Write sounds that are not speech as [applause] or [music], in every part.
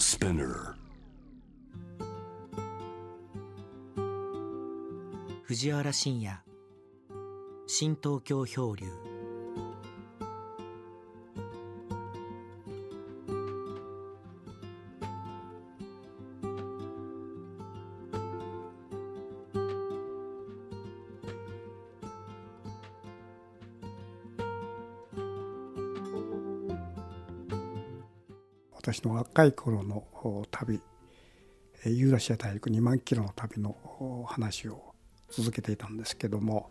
Spinner 藤原信也。新東京漂流。私の若い頃の旅ユーラシア大陸2万キロの旅の話を続けていたんですけども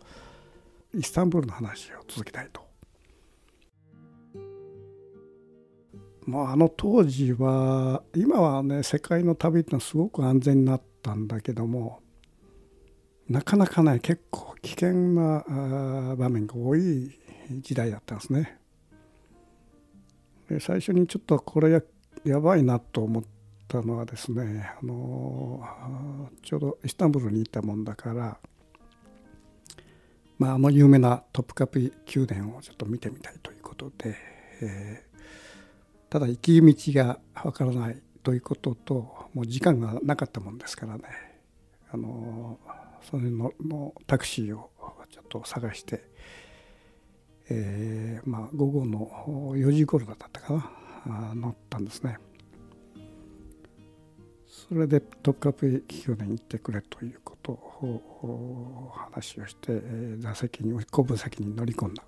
イスタンブールの話を続けたいと。まあ、あの当時は今はね世界の旅ってのはすごく安全になったんだけどもなかなかね結構危険な場面が多い時代だったんですね。最初にちょっとこれやばいなと思ったのはですねあのちょうどイスタンブールにいたもんだからまあ、あの有名なトップカピ宮殿をちょっと見てみたいということで、えー、ただ行き道がわからないということともう時間がなかったもんですからねあのそれののタクシーをちょっと探して、えー、まあ、午後の4時頃だったかな乗ったんですね。それでトップカップ企業に行ってくれということを話をして座席に後部席に乗り込んだ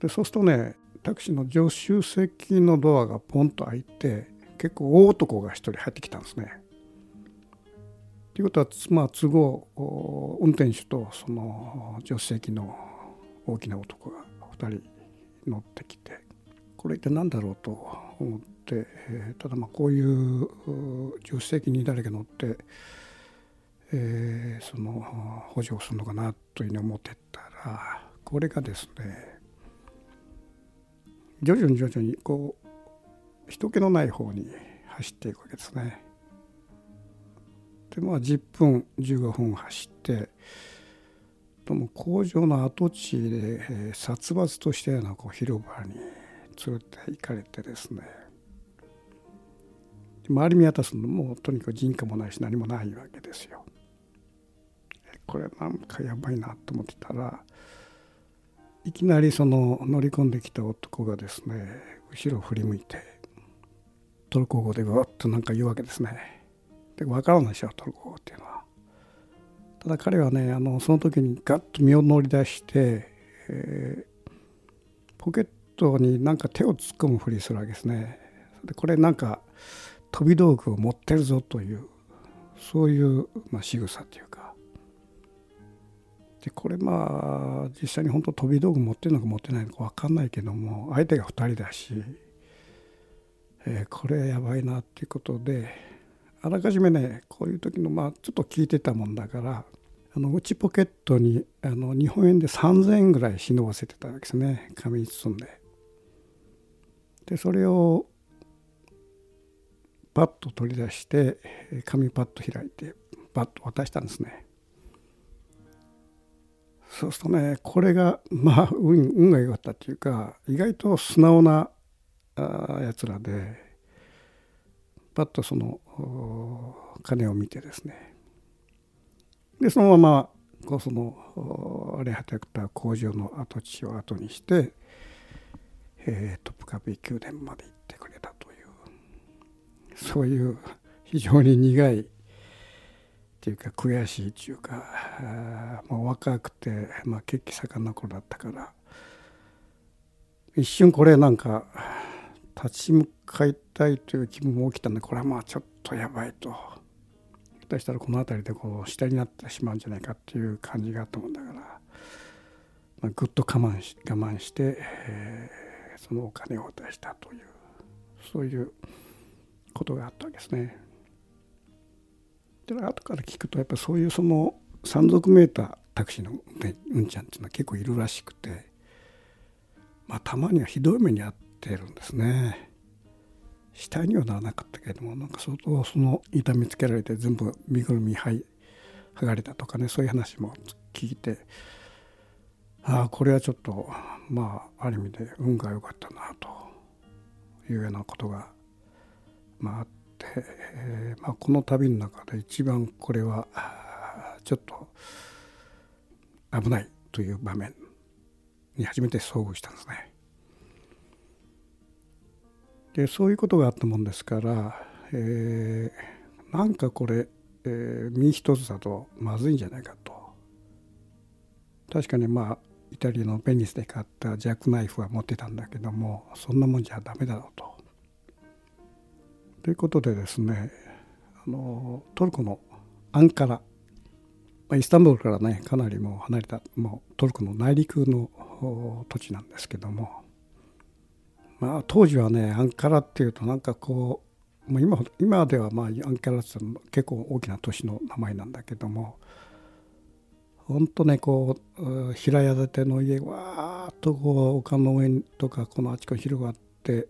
でそうするとねタクシーの助手席のドアがポンと開いて結構大男が一人入ってきたんですね。ということはまあ都合運転手とその助手席の大きな男が2人乗ってきてこれ一体何だろうと思って、えただまあこういう助手席に誰か乗って、えー、その補助をするのかなというふうに思ってたらこれがですね徐々に徐々にこう人気のない方に走っていくわけですね。でまあ10分15分走ってとも工場の跡地で、えー、殺伐としたようなこう広場に連れて行かれてですね周り見渡すのもとにかく人家もないし何もないわけですよ。これなんかやばいなと思ってたらいきなりその乗り込んできた男がですね後ろを振り向いてトルコ語でわっとなんか言うわけですね。で分からないでしょトルコ語っていうのは。ただ彼はねあのその時にガッと身を乗り出して、えー、ポケットになんか手を突っ込むふりするわけですね。でこれなんか飛び道具を持ってるぞというそういう、まあ、仕草というかでこれまあ実際に本当飛び道具持ってるのか持ってないのか分かんないけども相手が2人だし、えー、これやばいなっていうことであらかじめねこういう時のまあちょっと聞いてたもんだからあの内ポケットにあの日本円で3,000円ぐらい忍ばせてたわけですね紙に包んで。でそれをパッと取り出して紙パッと開いてパッと渡したんですね。そうするとねこれがまあ運運が良かったっていうか意外と素直なあやつらでパッとその金を見てですねでそのままこうその荒れ果てた工場の跡地を後にして、えー、トップカピ宮殿まで行ってくれたというそういう非常に苦いっていうか悔しいっていうかもう若くて、まあ、血気盛んな頃だったから一瞬これなんか立ち向かいたいという気分も起きたんでこれはまあちょっとやばいと。下手したらこの辺りでこう下になってしまうんじゃないかっていう感じがあったもんだから、まあ、ぐっと我慢し我慢して、えー、そのお金を渡したというそういうことがあったわけですね。で後から聞くとやっぱそういうその山賊メータータクシーのうんちゃんっていうのは結構いるらしくて、まあ、たまにはひどい目に遭ってるんですね。死体にはならなかったけれどもなんか相当その痛みつけられて全部身ぐるみ剥がれたとかねそういう話も聞いてああこれはちょっとまあある意味で運が良かったなというようなことがまあ、あって、えーまあ、この旅の中で一番これはちょっと危ないという場面に初めて遭遇したんですね。でそういうことがあったもんですから、えー、なんかこれ、えー、身一つだとまずいんじゃないかと確かにまあイタリアのベニスで買ったジャックナイフは持ってたんだけどもそんなもんじゃダメだろうと。ということでですねあのトルコのアンカラ。イスタンブールからねかなりもう離れたもうトルコの内陸の土地なんですけども。まあ当時はねアンカラっていうとなんかこう今今ではまあアンカラって結構大きな都市の名前なんだけども。本当ねこう平屋建ての家わーっとこう丘の上とかこのあちこち広がって、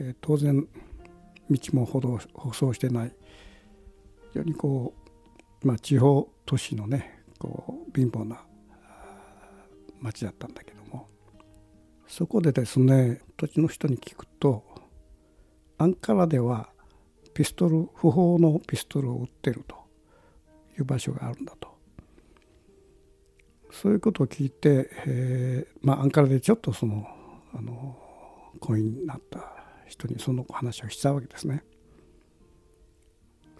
えー、当然道も歩道舗装してない。非常にこう、まあ、地方都市のねこう貧乏な町だったんだけどもそこでですね土地の人に聞くとアンカラではピストル不法のピストルを売ってるという場所があるんだと。そういうことを聞いて、えー、まあアンカラでちょっとそのあの婚姻になった人にその話をしたわけですね。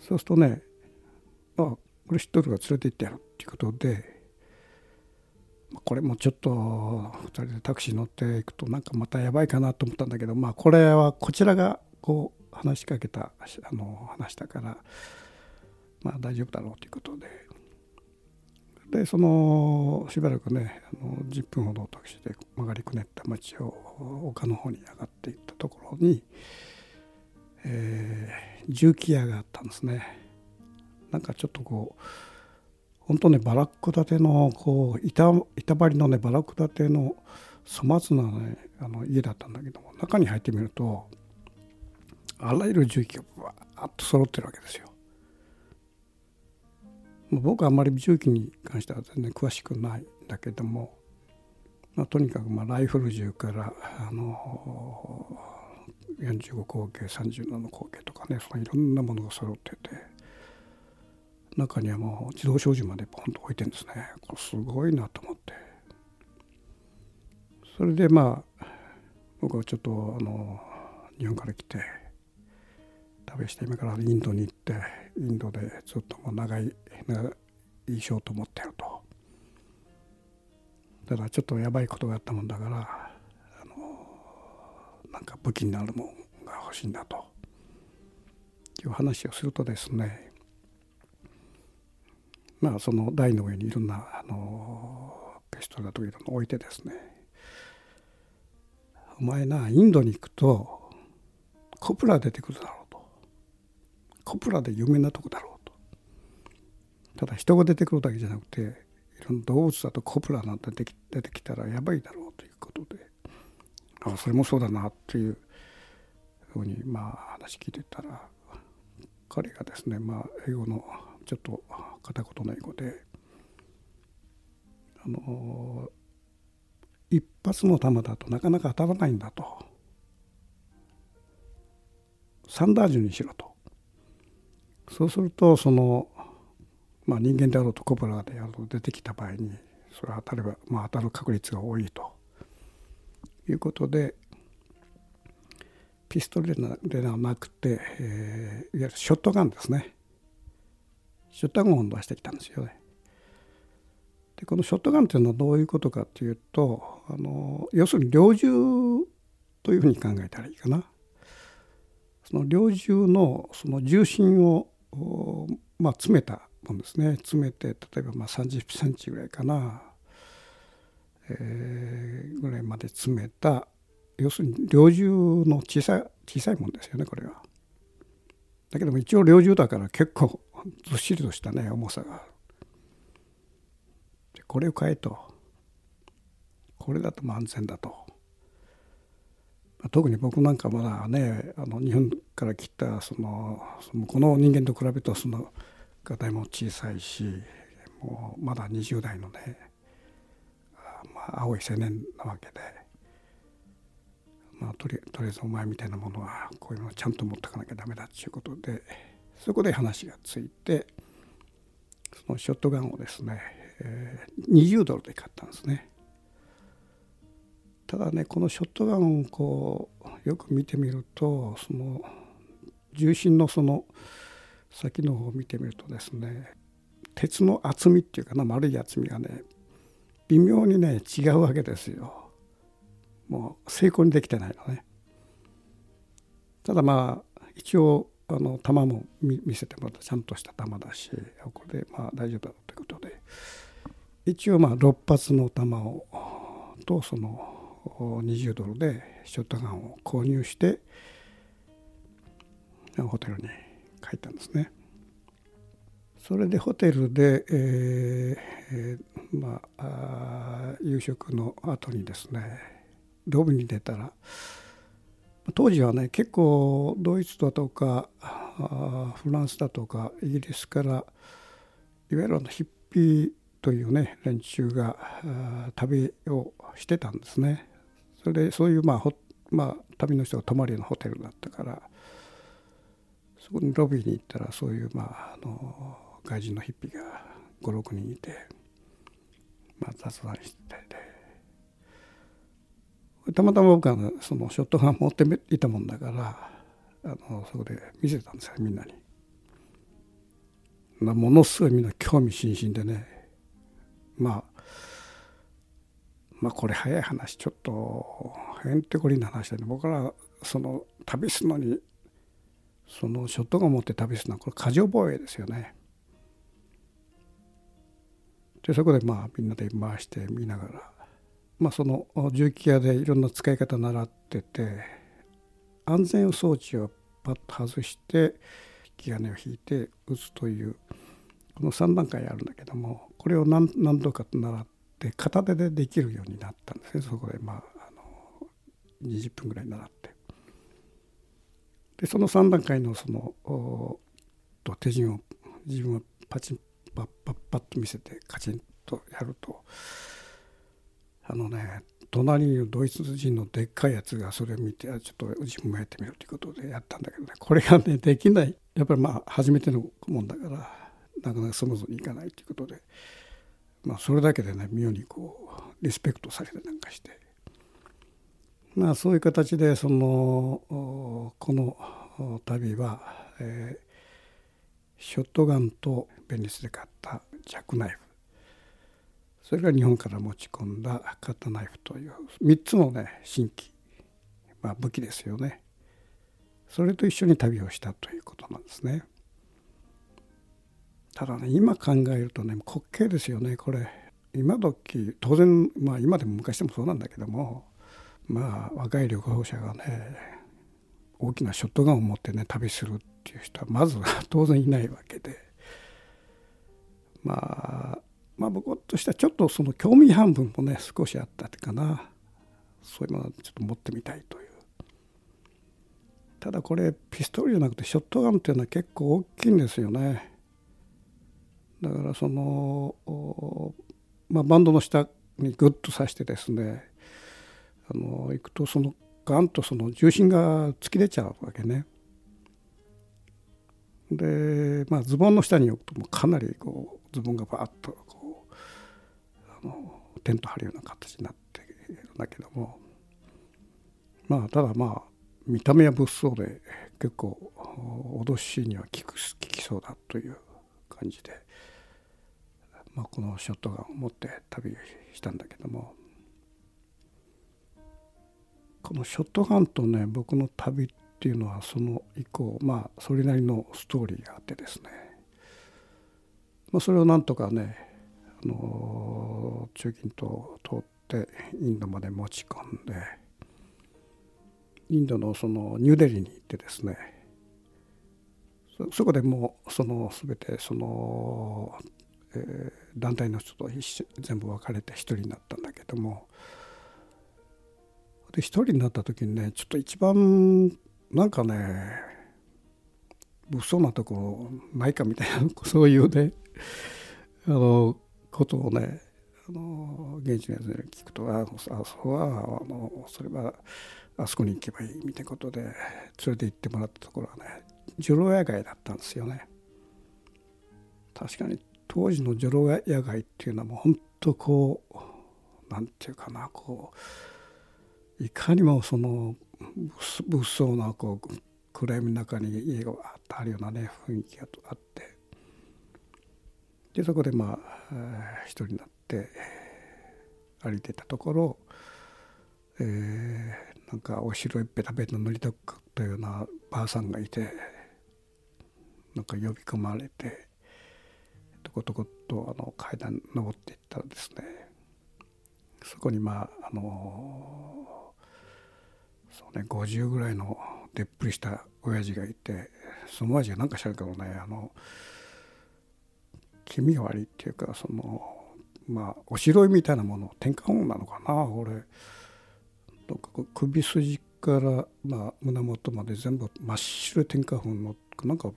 そうするとね「あ俺知っとるから連れて行ってやる」っていうことでこれもちょっと2人でタクシー乗っていくとなんかまたやばいかなと思ったんだけどまあこれはこちらがこう話しかけたあの話だからまあ大丈夫だろうということででそのしばらくねあの10分ほどタクシーで曲がりくねった町を丘の方に上がっていったところに、えー、重機屋があったんですねなんかちょっとこう本当ねバラック建てのこう板板張りのねバラック建ての粗末なねあの家だったんだけども中に入ってみるとあらゆる重機がバーッと揃ってるわけですよ。僕はあんまり重機に関しては全然詳しくないんだけども、まあ、とにかくまあライフル銃からあの45口径37口径とかねそのいろんなものが揃ってて中にはもう自動小銃までポンと置いてるんですね。これすごいなと思って。それでまあ僕はちょっとあの日本から来て旅して今からインドに行ってインドでずっともう長い長いしようと思ってると。だからちょっとやばいことがあったもんだからあのなんか武器になるもんが欲しいんだと。いう話をするとですねまあその台の上にいろんなあのペストだとかいろんな置いてですねお前なインドに行くとコプラ出てくるだろうコプラで有名なとこだろうと。ただ人が出てくるだけじゃなくていろんな動物だとコプラなんて出てきたらやばいだろうということで。あそれもそうだなっていうふうにまあ話聞いてたら彼がですねまあ英語のちょっと片言の英語であの一発の弾だとなかなか当たらないんだと。サンダージュにしろと。そうするとその、まあ、人間であろうとコブラであろうと出てきた場合にそれは当たれば、まあ、当たる確率が多いということでピストルではなくて、えー、いわゆるショットガンですねショットガンを出してきたんですよね。でこのショットガンっていうのはどういうことかっていうとあの要するに猟銃というふうに考えたらいいかな。その猟銃のその重心をまあ、詰めたもんですね詰めて例えばまあ30センチぐらいかな、えー、ぐらいまで詰めた要するに猟銃の小さい小さいもんですよねこれは。だけども一応猟銃だから結構ずっしりとしたね重さがある。これを買えとこれだと安全だと。特に僕なんかまだねあの日本から来たそのそのこの人間と比べるとそのがたいも小さいしもうまだ20代のね、まあ、青い青年なわけで、まあ、とりとりあえずお前みたいなものはこういうのをちゃんと持ってかなきゃダメだっていうことでそこで話がついてそのショットガンをですね、えー、20ドルで買ったんですね。ただねこのショットガンをこうよく見てみるとその重心のその先の方を見てみるとですね鉄の厚みっていうかな丸い厚みがね微妙にね違うわけですよ。もう成功にできてないのね。ただまあ一応あの弾も見せてもらったちゃんとした弾だしこれでまあ大丈夫だということで一応まあ6発の弾をとその20ドルでショットガンを購入してホテルに帰ったんですね。それでホテルで、えー、まあ夕食の後にですねロビーに出たら当時はね結構ドイツだとかフランスだとかイギリスからいわゆるヒッピーというね連中が旅をしてたんですね。それでそういうまあほまあ、旅の人が泊まりのホテルだったからそこにロビーに行ったらそういう、まあ、あの外人のヒッピーが56人いて、まあ、雑談しててたまたま僕はそのショットガン持っていたもんだからあのそこで見せたんですよみんなに。ものすごいみんな興味津々でねまあまあこれ早い話ちょっとへんてこりんな話だね僕らその旅すのにそのショットガン持って旅すのはこれ過剰防衛ですよね。でそこでまあみんなで回して見ながら、まあ、その重機屋でいろんな使い方習ってて安全装置をパッと外して引き金を引いて撃つというこの3段階あるんだけどもこれを何何度か習ってて片手でできるようになったんですね。そこでまああの20分ぐらい習って。でその3段階のそのと手順を自分はパチンパッパッパッと見せてカチンとやるとあのね隣にいるドイツ人のでっかいやつがそれを見てちょっと自分もやってみようということでやったんだけどね。これがねできない。やっぱりまあ初めてのもんだからなかなかスムーズにいかないということで。まあそれだけでね妙にこうリスペクトされてなんかして。まあそういう形でそのこの旅は、えー、ショットガンとベニスで買ったジャックナイフ。それが日本から持ち込んだカッタナイフという3つのね新規、まあ、武器ですよね。それと一緒に旅をしたということなんですね。ただね今考えるとね滑稽ですよねこれ。今時当然まあ今でも昔でもそうなんだけどもまあ若い旅行者がね大きなショットガンを持ってね旅するっていう人はまずは [laughs] 当然いないわけで。まあまあ僕としてはちょっとその興味半分もね少しあったかな。そういうものはちょっと持ってみたいという。ただこれピストルじゃなくてショットガンっていうのは結構大きいんですよね。だからその、まあ、バンドの下にグッと刺してですねあの行くとそのガンとその重心が突き出ちゃうわけね。で、まあ、ズボンの下に置くともかなりこうズボンがバーッとこうあのテント張るような形になっているんだけども。まあただまあ見た目は物騒で結構脅しには効く効きそうだという感じで、まあ、このショットガンを持って旅したんだけどもこのショットガンとね僕の旅っていうのはその以降まあそれなりのストーリーがあってですね、まあ、それをなんとかねあの中近東を通ってインドまで持ち込んでインドのそのニューデリーに行ってですねそこでもうその全てその、えー、団体の人と全部別れて一人になったんだけどもで一人になった時にねちょっと一番なんかね物騒なところないかみたいなそういうねあのことをねあの現地のやつに聞くとああそこはあのそれはあそこに行けばいいみたいなことで連れて行ってもらったところはね女郎屋街だったんですよね。確かに当時の女郎屋街っていうのはもう本当こうなんていうかなこういかにもその物騒なこう暗闇の中に家がわっとあるようなね雰囲気があって。でそこでまあ一人になって歩いてたところ、えー、なんかお城いっぺたべの乗りとったようなばあさんがいてなんか呼び込まれてとことことあの階段登っていったらですねそこにまああのそうね50ぐらいのでっぷりした親父がいてその親父が何かしらけどねあの気味が悪いっていうかそのまあおしろいみたいなもの天下本なのかな俺。なんか首筋から、まあ、胸元まで全部真っ白い天下粉のなんか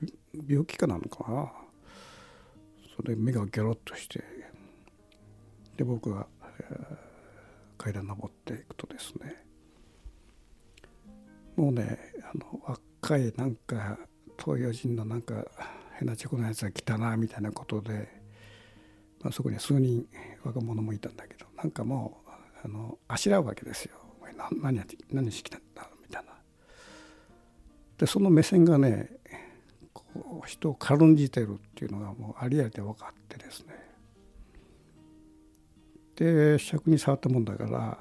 病気かなのかな。それで目がギョロッとしてで僕が、えー、階段登っていくとですねもうねあの若いなんか東洋人のなんか変なチョコのやつが来たなみたいなことで、まあ、そこに数人若者もいたんだけどなんかもうあのあしらうわけですよ。何何してきたんだみたいな。でその目線がねこう人を軽んじてるっていうのがもうありありで分かってですねで尺に触ったもんだから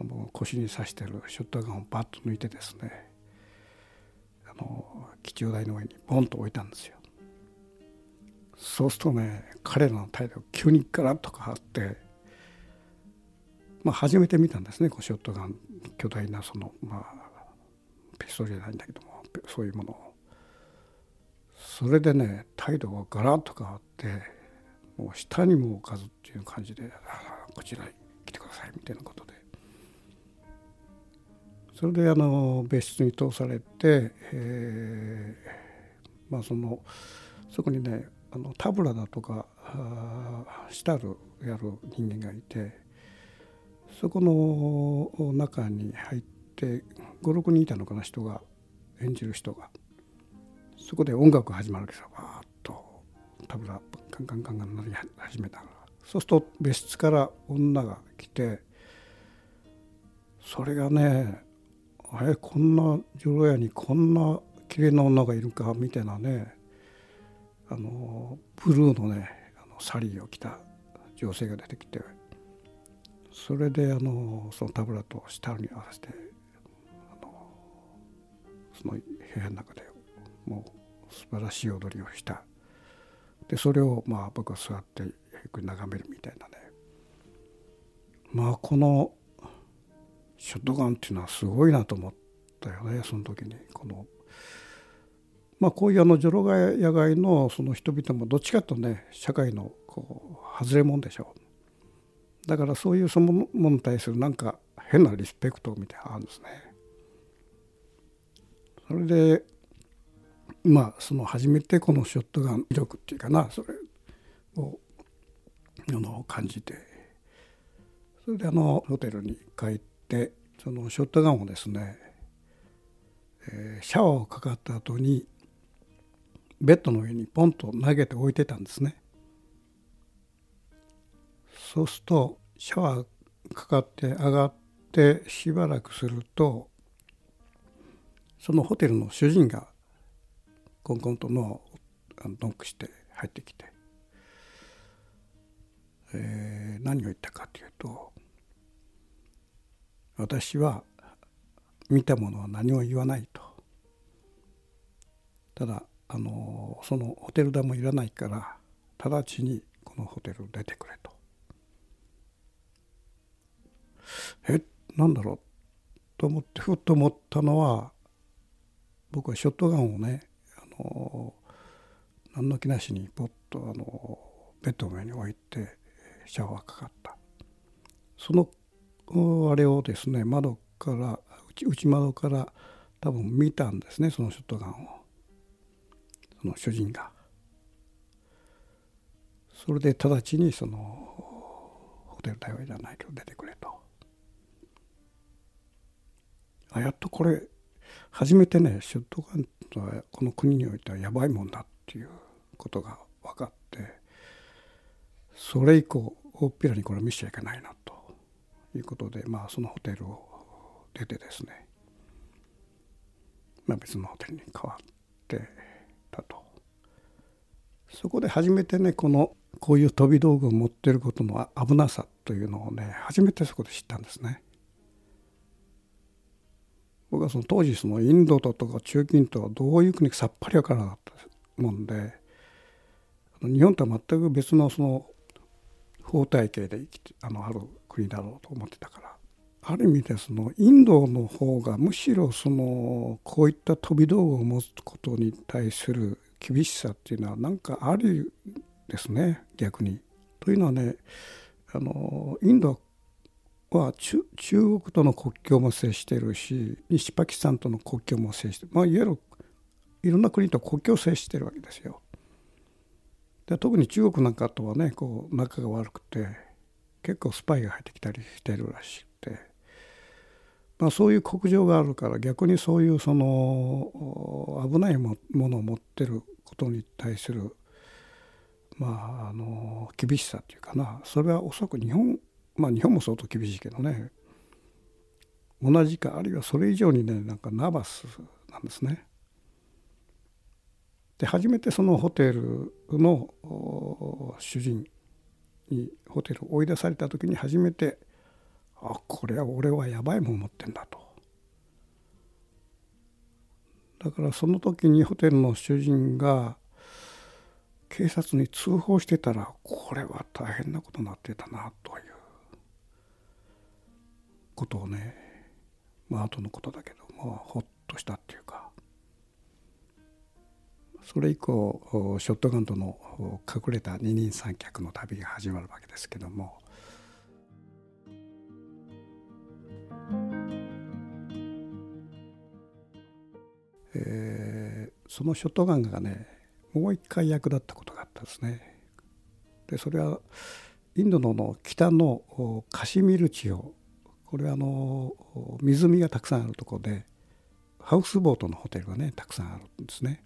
あのもう腰に刺してるショットガンをバッと抜いてですねあの基調台の上にボンと置いたんですよ。そうするとね彼らの態度急にガラッと変わってまあ初めて見たんですねこうショットガン巨大なそのまあピストルじゃないんだけどもそういうものをそれでね態度がガラッと変わってもう下にも置かずっていう感じで「ああこちらに来てください」みたいなことで。それであの別室に通されて、えー、まあそのそこにねあのタブラだとかシタルやる人間がいてそこの中に入って56人いたのかな人が演じる人が。そこで音楽が始まるわけですよバーッとタブラカンカンカンカン鳴り始めたらそうすると別室から女が来てそれがねえこんな女郎屋にこんな綺麗な女がいるかみたいなねあのブルーのねあのサリーを着た女性が出てきてそれであのそのタブラとシタルに合わせてあのその部屋の中でもう素晴らしい踊りをした。でそれをまあ僕は座ってゆっくり眺めるみたいなね。まあこのショットガンっていうのはすごいなと思ったよねその時に。このまあ、こういうあの女郎屋街のその人々もどっちかとね社会のこう外れ者でしょう。だからそういうそのものに対するなんか変なリスペクトみたいなのあるんですね。それでまあその初めてこのショットガン威力っていうかなそれをあの感じてそれであのホテルに帰ってそのショットガンをですね、えー、シャワーをかかった後にベッドの上にポンと投げて置いてたんですね。そうするとシャワーかかって上がってしばらくするとそのホテルの主人がコンコンとノをノックして入ってきて、えー、何を言ったかというと「私は見たものは何も言わない」と。ただあのそのホテル代もいらないから直ちにこのホテルを出てくれと。えなんだろうと思ってふっと思ったのは僕はショットガンをねの何の気なしにポッとあのベッドの上に置いてシャワーかかった。そのあれをですね窓から内窓から多分見たんですねそのショットガンを。その主人が。それで直ちにそのホテル対応じゃないけど出てくれと。あやっとこれ初めてねショットガンとはこの国においてはやばいもんだっていうことが分かってそれ以降大っぴらにこれ見せちゃいけないなということでまあそのホテルを出てですね、まあ、別のホテルに変わってたとそこで初めてねこのこういう飛び道具を持ってることの危なさというのをね初めてそこで知ったんですね。僕はその当時そのインドとか中近東はどういう国かさっぱり分からなかったもんで日本とは全く別のその法体系で生きてあのある国だろうと思ってたからある意味でそのインドの方がむしろそのこういった飛び道具を持つことに対する厳しさっていうのはなんかあるですね逆に。というのはねあのインドは中国との国境も接してるし西パキスタンとの国境も接してまあいわゆるいろんな国と国境を接してるわけですよ。で特に中国なんかとはねこう仲が悪くて結構スパイが入ってきたりしてるらしくて、まあ、そういう国情があるから逆にそういうその危ないものを持ってることに対するまああの厳しさっていうかな。それはおそらく日本まあ日本も相当厳しいけどね同じかあるいはそれ以上にねなんかナーバスなんですね。で初めてそのホテルの主人にホテルを追い出された時に初めてあこれは俺はやばいもん持ってんだと。だからその時にホテルの主人が警察に通報してたらこれは大変なことになってたなということをねまあ後のことだけどもほっとしたっていうかそれ以降ショットガンとの隠れた二人三脚の旅が始まるわけですけども。えー、そのショットガンがねもう一回役立ったことがあったんですね。でそれはインドの北のカシミル地方これはあの湖がたくさんあるとこでハウスボートのホテルがねたくさんあるんですね。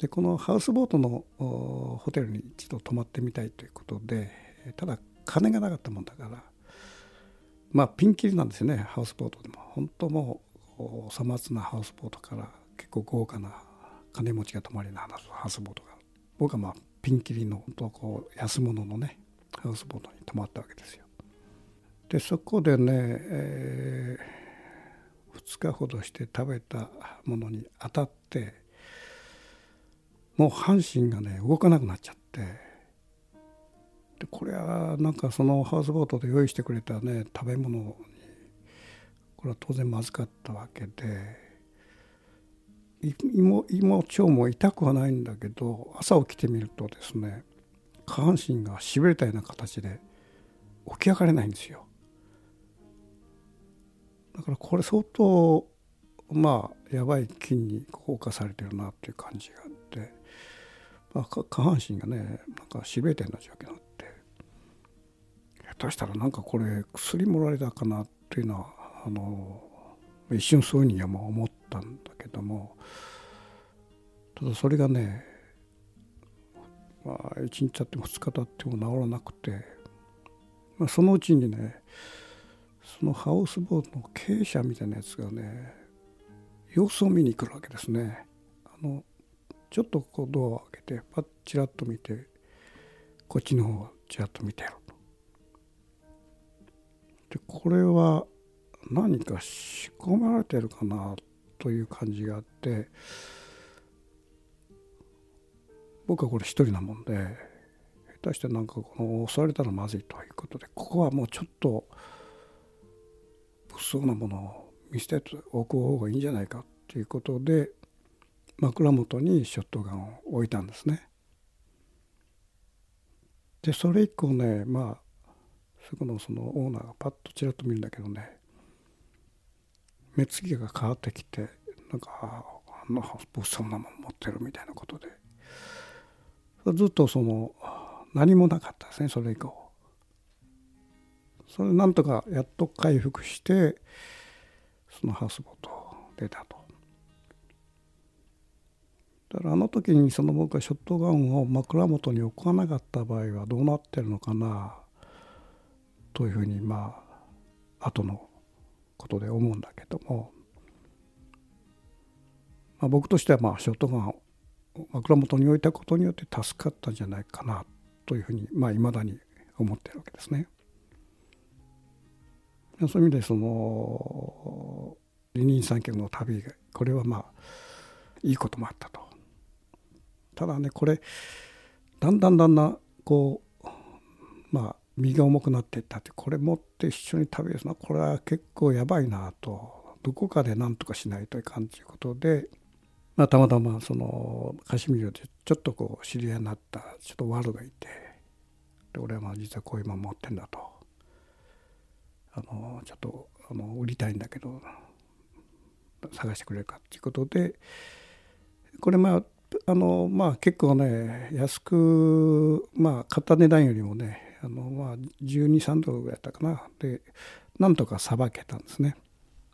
でこのハウスボートのホテルに一度泊まってみたいということでただ金がなかったもんだからまあピンキリなんですよねハウスボートでも本当もうさまつなハウスボートから結構豪華な金持ちが泊まりのハウスボートが僕はまあピンキリの本当こう安物のねハウスボートに泊まったわけですよ。でそこでね、えー、2日ほどして食べたものに当たってもう半身がね動かなくなっちゃってでこれはなんかそのハウスボートで用意してくれたね食べ物にこれは当然まずかったわけで胃も胃も腸も痛くはないんだけど朝起きてみるとですね下半身がしびれたような形で起き上がれないんですよ。だからこれ相当まあやばい菌に硬化されてるなっていう感じがあってまあ、下半身がねなんかしびれてるような状況になって下手したらなんかこれ薬もらえたかなっていうのはあの一瞬そういうふうには思ったんだけどもただそれがねまあ1日経っても2日経っても治らなくて、まあ、そのうちにねそのハウスボートの経営者みたいなやつがね様子を見に来るわけですね。あのちょっとこうドアを開けてパッチラッと見てこっちの方をチラッと見てやろうと。でこれは何か仕込まれてるかなという感じがあって僕はこれ一人なもんで下手してなんかこの襲われたらまずいということでここはもうちょっと物騒なものを見捨てておく方がいいんじゃないかということで枕元にショットガンを置いたんですね。でそれ以降ねまあそこのそのオーナーがパッとちらっと見るんだけどね目つきが変わってきてなんかあんな物騒なもの持ってるみたいなことでずっとその何もなかったですねそれ以降。それなんとかやっと回復してそのハウスボート出たと。だからあの時にその僕はショットガンを枕元に置かなかった場合はどうなってるのかなというふうにまあ後のことで思うんだけども、まあ、僕としてはまあショットガンを枕元に置いたことによって助かったんじゃないかなというふうにまあ未だに思ってるわけですね。そういう意味でその二人三脚の旅これはまあいいこともあったと。ただねこれだんだんだんだんこうまあ身が重くなっていったってこれ持って一緒に食べるのはこれは結構やばいなとどこかで何とかしないといかんということで、まあ、たまたまそのカシミールでちょっとこう知り合いになったちょっとワルがいてで俺はまあ実はこういうもの持ってんだとあのちょっとあの売りたいんだけど探してくれるかっていうことでこれまああのまあ結構ね安くまあ買った値段よりもねあのまあ123ドルぐらいだったかな。でなんとかさばけたんですね。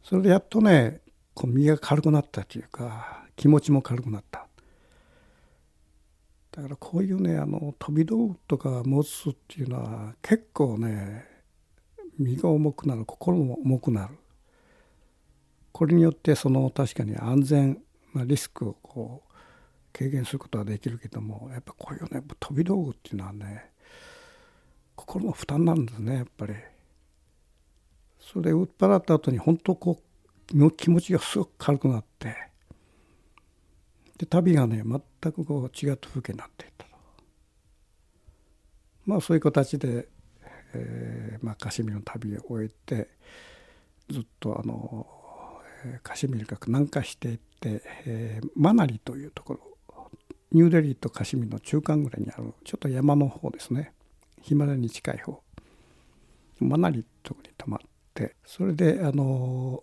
それでやっとねこう身が軽くなったというか気持ちも軽くなった。だからこういうねあの飛び道具とか持つっていうのは結構ね身が重くなる心も重くなるこれによってその確かに安全なリスクをこう軽減することはできるけどもやっぱこういうね飛び道具っていうのはね心の負担なんですねやっぱり。それで売っ払った後に本当こう気持ちがすごく軽くなってで旅がね全くこう違った風景になっていったと。まあそういう形で、えーまあ、カシミルの旅を終えてずっとあのカシミールが南下していって、えー、マナリというところニューデリーとカシミの中間ぐらいにあるちょっと山の方ですね。ヒマラヤに近い方。マナリってとこに泊まってそれであの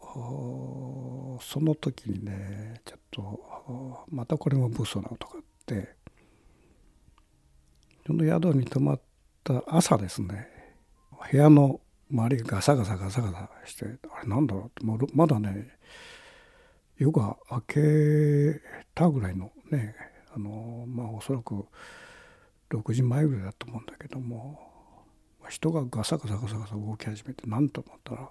その時にねちょっとまたこれも物騒なことがあってその宿に泊まった朝ですね。部屋の周りがガサガサガサガサしてあれなんだろう？ってまだね夜が明けたぐらいのねあのまあおそらく6時前ぐらいだと思うんだけども人がガサガサガサガサ動き始めて何と思ったら、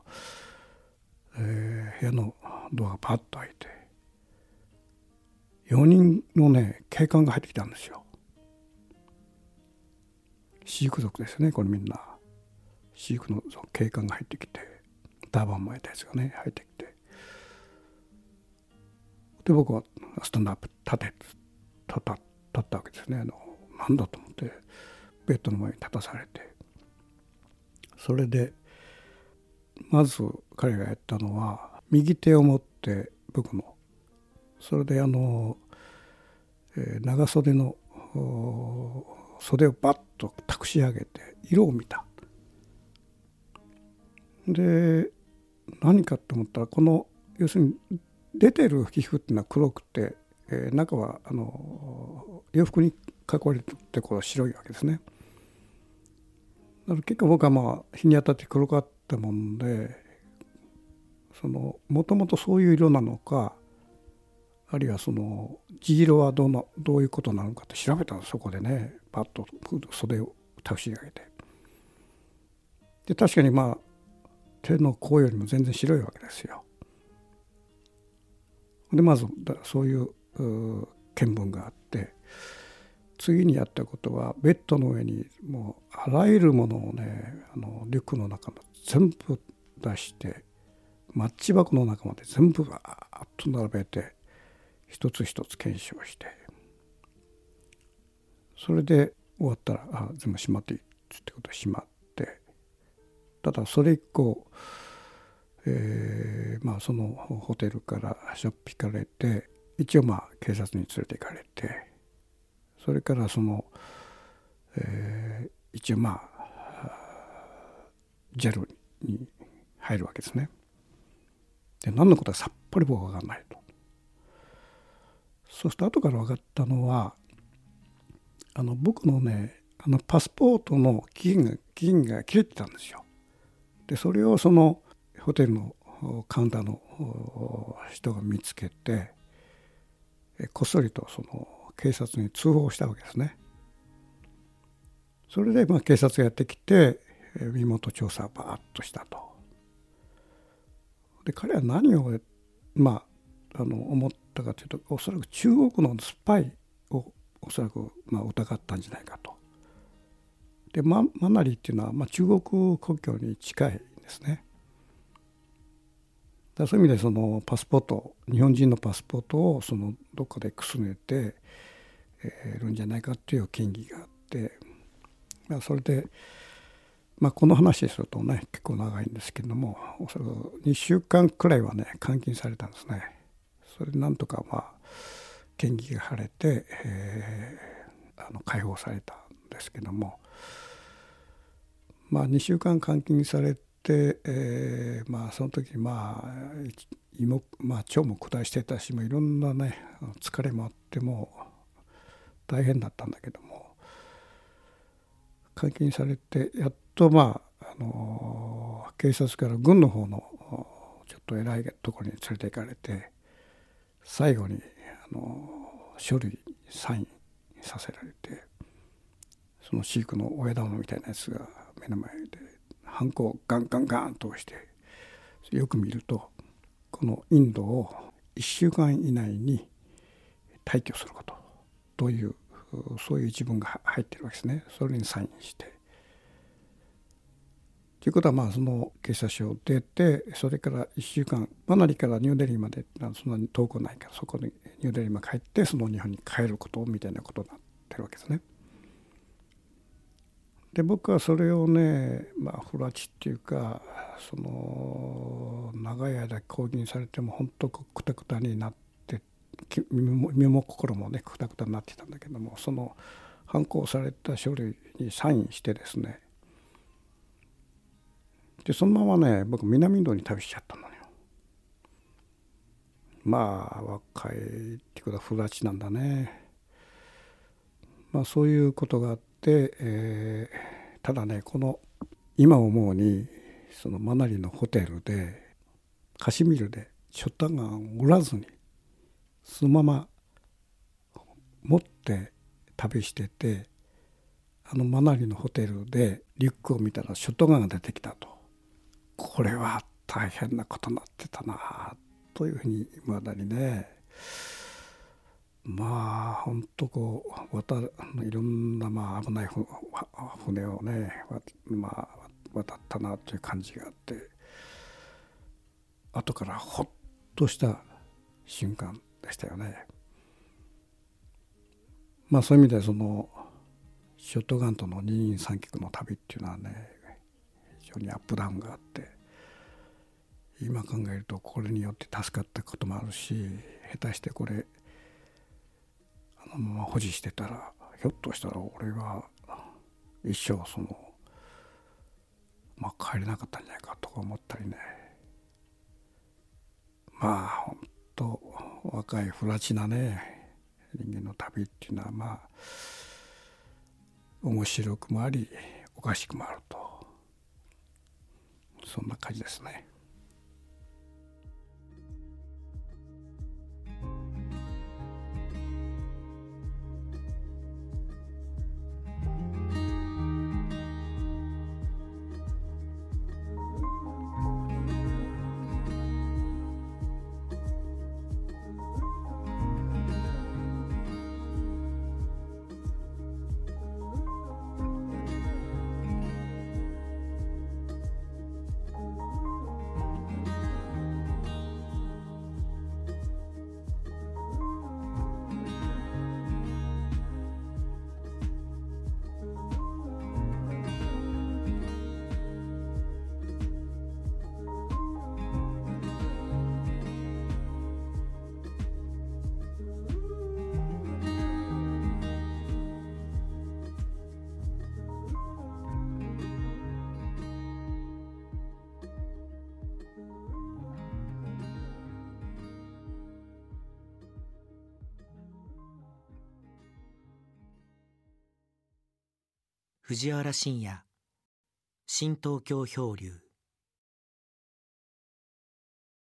えー、部屋のドアがパッと開いて4人のね警官が入ってきたんですよ。飼育族ですねこれみんな飼育の警官が入ってきてターバン巻いたやつがね入ってきて。で僕はスタンドアップ立て立った立ったわけですね。あのなんだと思ってベッドの前に立たされて。それでまず彼がやったのは右手を持って僕の。それであの、えー、長袖の袖をバッと託し上げて色を見た。で何かと思ったらこの要するに出てる皮膚っていうのは黒くてえー、中はあの洋服に囲われてこう白いわけですね。だから結構僕はまあ日に当たって黒かったもんでそのもともとそういう色なのかあるいはその地色はどうのどういうことなのかって調べたのそこでねパッと袖を託し上げてで確かにまあ手の甲よりも全然白いわけですよ。でまずそういう見聞があって次にやったことはベッドの上にもうあらゆるものをねあのリュックの中の全部出してマッチ箱の中まで全部バーッと並べて一つ一つ検証してそれで終わったらあ全部しまっていいってことでしまってただそれ以降、えー、まあそのホテルからしょっぴかれて一応まあ警察に連れて行かれてそれからその、えー、一応まあ JAL に入るわけですね。で何のことはさっぱり僕は分かんないと。そして後から分かったのはあの僕のねあのパスポートの期限が期限が切れてたんですよ。でそれをそのホテルのカウンターの人が見つけてこっそりとその警察に通報したわけですね。それでまあ警察がやってきて身元調査をバーッとしたと。で彼は何をまああの思ったかというとおそらく中国のスパイをおそらくまあ疑ったんじゃないかと。でママナリっていうのはまあ中国国境に近いですね。だそういう意味でそのパスポート日本人のパスポートをそのどっかでくすねてるんじゃないかっていう嫌疑があって、まあ、それで、まあ、この話するとね結構長いんですけどもおそらく2週間くらいはね監禁されたんですね。それなんとかまあ嫌疑が晴れて、えー、あの解放されたんですけどもまあ2週間監禁されて、えー、まあその時まあ胃も、まあ、腸も下題してたしもいろんなね疲れもあっても大変だったんだけども監禁されてやっとまあ、あの警察から軍の方のちょっと偉いところに連れて行かれて最後に、あの書類サインさせられてその飼育の親玉みたいなやつが目の前でハンコをガンガンガンと押してよく見るとこのインドを1週間以内に退去することというそういう一文が入ってるわけですねそれにサインして。ということはまあその警察署を出てそれから1週間マナリからニューデリーまでそんなに遠くないからそこにニューデリーまで帰ってその日本に帰ることみたいなことになってるわけですね。で僕はそれをねまあフラチっていうかその長い間抗議されても本当くたくたになって身も心もねくたくたになってたんだけどもその反抗された書類にサインしてですねでそのままね僕南インドに旅しちゃったのよ。まあ若いっていうことはフラチなんだね。まあそういうことがあって、えー、ただねこの今思うにそのマナリのホテルでカシミールでショットガンを売らずにそのまま持って旅しててあのマナリのホテルでリュックを見たらショットガンが出てきたと。これは大変なことになってたなというふうにいまだにね。まあ本当こう渡いろんなまあ危ない船をね、まあ、渡ったなという感じがあって後からほっとした瞬間でしたよね。まあそういう意味でそのショットガンとの二人三脚の旅っていうのはね非常にアップダウンがあって今考えるとこれによって助かったこともあるし下手してこれのまま保持してたらひょっとしたら俺は一生そのまあ帰れなかったんじゃないかとか思ったりねまあ本当若い不らちなね人間の旅っていうのはまあ面白くもありおかしくもあるとそんな感じですね。藤原信也。新東京漂流。